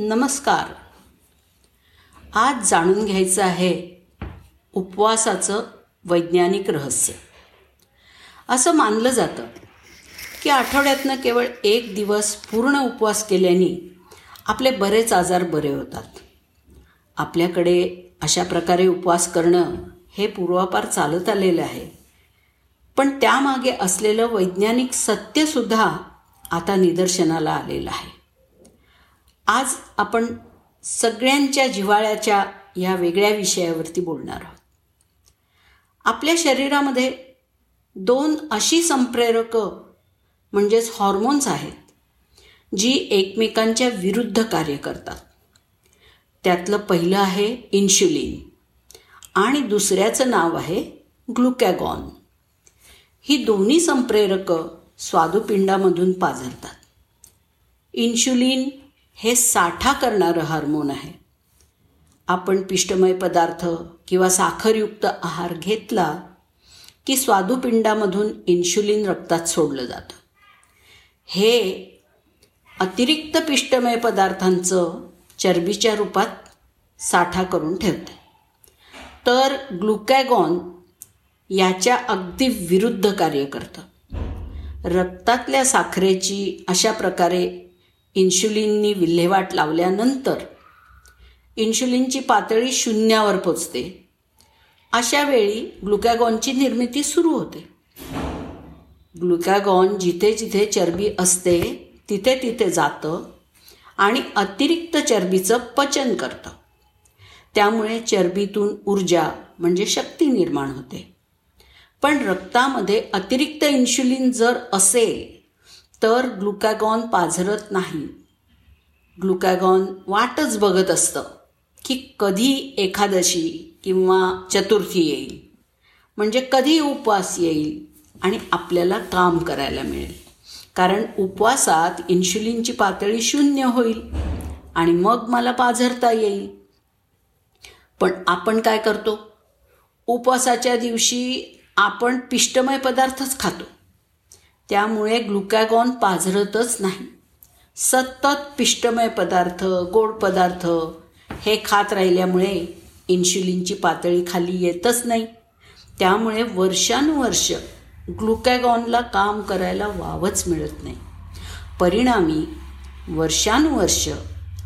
नमस्कार. आज जाणून घ्यायचं आहे उपवासाचं वैज्ञानिक रहस्य. असं मानलं जातं की आठवड्यातनं केवळ एक दिवस पूर्ण उपवास केल्याने आपले बरेच आजार बरे होतात. आपल्याकडे अशा प्रकारे उपवास करणं हे पूर्वापार चालत आलेलं आहे. पण त्यामागे असलेलं वैज्ञानिक सत्यसुद्धा आता निदर्शनाला आलेलं आहे. आज आपण सगळ्यांच्या जिव्हाळ्याच्या ह्या वेगळ्या विषयावरती बोलणार आहोत. आपल्या शरीरामध्ये दोन अशी संप्रेरकं म्हणजेच हॉर्मोन्स आहेत जी एकमेकांच्या विरुद्ध कार्य करतात. त्यातलं पहिलं आहे इन्शुलिन आणि दुसऱ्याचं नाव आहे ग्लुकॅगॉन ही दोन्ही संप्रेरकं स्वादुपिंडामधून पाझरतात. इन्शुलिन हे साठा करणारं हार्मोन आहे. आपण पिष्टमय पदार्थ किंवा साखरयुक्त आहार घेतला की स्वादुपिंडामधून इन्शुलिन रक्तात सोडलं जातं. हे अतिरिक्त पिष्टमय पदार्थांचं चरबीच्या रूपात साठा करून ठेवते. तर ग्लुकॅगॉन याच्या अगदी विरुद्ध कार्य करतं. रक्तातल्या साखरेची अशा प्रकारे इन्शुलिननी विल्हेवाट लावल्यानंतर इन्शुलिनची पातळी शून्यावर पोचते. अशा वेळी ग्लुकॅगॉनची निर्मिती सुरू होते. ग्लुकॅगॉन जिथे जिथे चरबी असते तिथे तिथे जातं आणि अतिरिक्त चरबीचं पचन करतं. त्यामुळे चरबीतून ऊर्जा म्हणजे शक्ती निर्माण होते. पण रक्तामध्ये अतिरिक्त इन्शुलिन जर असेल तर ग्लुकॅगॉन पाझरत नाही. ग्लुकॅगॉन वाटच बघत असतं की कधी एकादशी किंवा चतुर्थी येईल. म्हणजे कधी उपवास येईल आणि आपल्याला काम करायला मिळेल. कारण उपवासात इन्शुलिनची पातळी शून्य होईल आणि मग मला पाझरता येईल. पण आपण काय करतो? उपवासाच्या दिवशी आपण पिष्टमय पदार्थच खातो. त्यामुळे ग्लुकॅगॉन पाझरतच नाही. सतत पिष्टमय पदार्थ गोड पदार्थ हे खात राहिल्यामुळे इन्शुलिनची पातळी खाली येतच नाही. त्यामुळे वर्षानुवर्ष ग्लुकॅगॉनला काम करायला वावच मिळत नाही. परिणामी वर्षानुवर्ष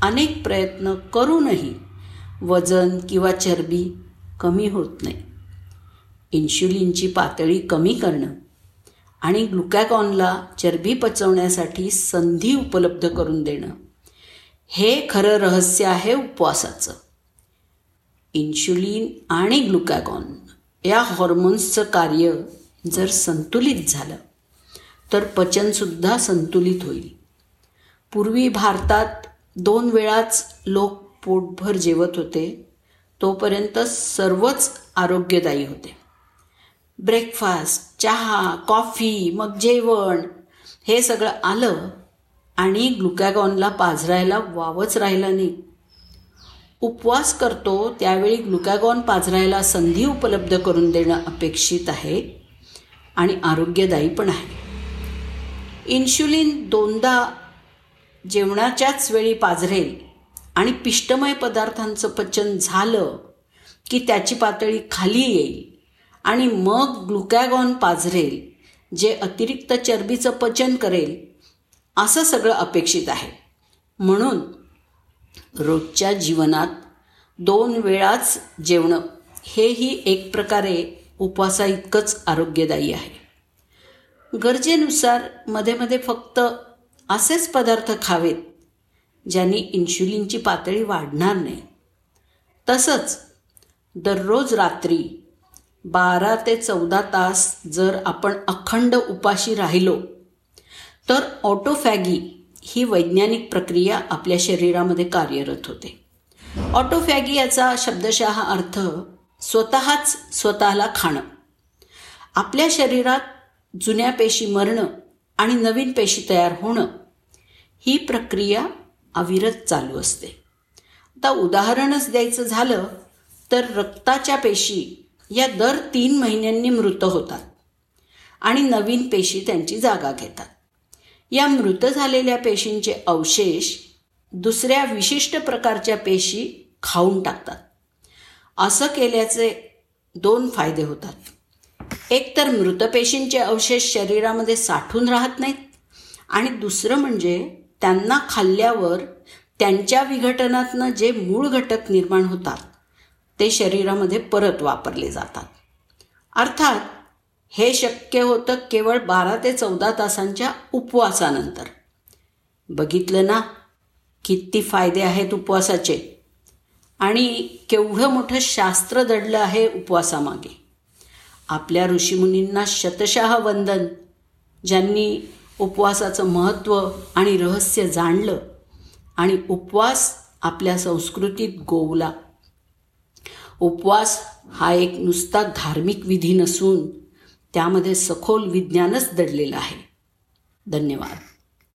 अनेक प्रयत्न करूनही वजन किंवा चरबी कमी होत नाही. इन्शुलिनची पातळी कमी करणं आणि ग्लुकॅकॉनला चरबी पचवण्यासाठी संधी उपलब्ध करून देणं. हे खरं रहस्य आहे उपवासाचं. इन्शुलिन आणि ग्लुकॅकॉन या हॉर्मोन्सचं कार्य जर संतुलित झालं तर पचनसुद्धा संतुलित होईल. पूर्वी भारतात दोन वेळाच लोक पोटभर जेवत होते तोपर्यंत सर्वच आरोग्यदायी होते. ब्रेकफास्ट चहा कॉफी मग जेवण हे सगळं आलं आणि ग्लुकॅगॉनला पाझरायला वावच राहिला नाही. उपवास करतो त्यावेळी ग्लुकॅगॉन पाझरायला संधी उपलब्ध करून देणं अपेक्षित आहे आणि आरोग्यदायी पण आहे. इन्शुलिन दोनदा जेवणाच्याच वेळी पाझरेल आणि पिष्टमय पदार्थांचं पचन झालं की त्याची पातळी खाली येईल. आणि मग ग्लुकॅगॉन पाझरेल जे अतिरिक्त चरबीचं पचन करेल असं सगळं अपेक्षित आहे. म्हणून रोजच्या जीवनात दोन वेळाच जेवणं हेही एक प्रकारे उपवासा इतकंच आरोग्यदायी आहे. गरजेनुसारमध्ये मध्ये फक्त असेच पदार्थ खावेत ज्यांनी इन्शुलिनची पातळी वाढणार नाही. तसंच दररोज रात्री बारा ते चौदा तास जर आपण अखंड उपाशी राहिलो तर ऑटोफॅगी ही वैज्ञानिक प्रक्रिया आपल्या शरीरामध्ये कार्यरत होते. ऑटोफॅगी याचा शब्दशः अर्थ स्वतःच स्वतःला खाणं. आपल्या शरीरात जुन्या पेशी मरणं आणि नवीन पेशी तयार होणं ही प्रक्रिया अविरत चालू असते. आता उदाहरणच द्यायचं झालं तर रक्ताच्या पेशी या दर तीन महिन्यांनी मृत होतात आणि नवीन पेशी त्यांची जागा घेतात. या मृत झालेल्या पेशींचे अवशेष दुसऱ्या विशिष्ट प्रकारच्या पेशी खाऊन टाकतात. असं केल्याचे दोन फायदे होतात. एक तर मृत पेशींचे अवशेष शरीरामध्ये साठून राहत नाहीत आणि दुसरं म्हणजे त्यांना खाल्ल्यावर त्यांच्या विघटनातनं जे मूळ घटक निर्माण होतात ते शरीरामध्ये परत वापरले जातात. अर्थात हे शक्य होतं केवळ बारा ते चौदा तासांच्या उपवासानंतर. बघितलं ना किती फायदे आहेत उपवासाचे. आणि केवढं मोठं शास्त्र दडलं आहे उपवासामागे. आपल्या ऋषीमुनींना शतशः वंदन. ज्यांनी उपवासाचं महत्त्व आणि रहस्य जाणलं आणि उपवास आपल्या संस्कृतीत गोवला. उपवास हा एक नुसता धार्मिक विधी नसून त्यामध्ये सखोल विज्ञानच दडलेलं आहे. धन्यवाद.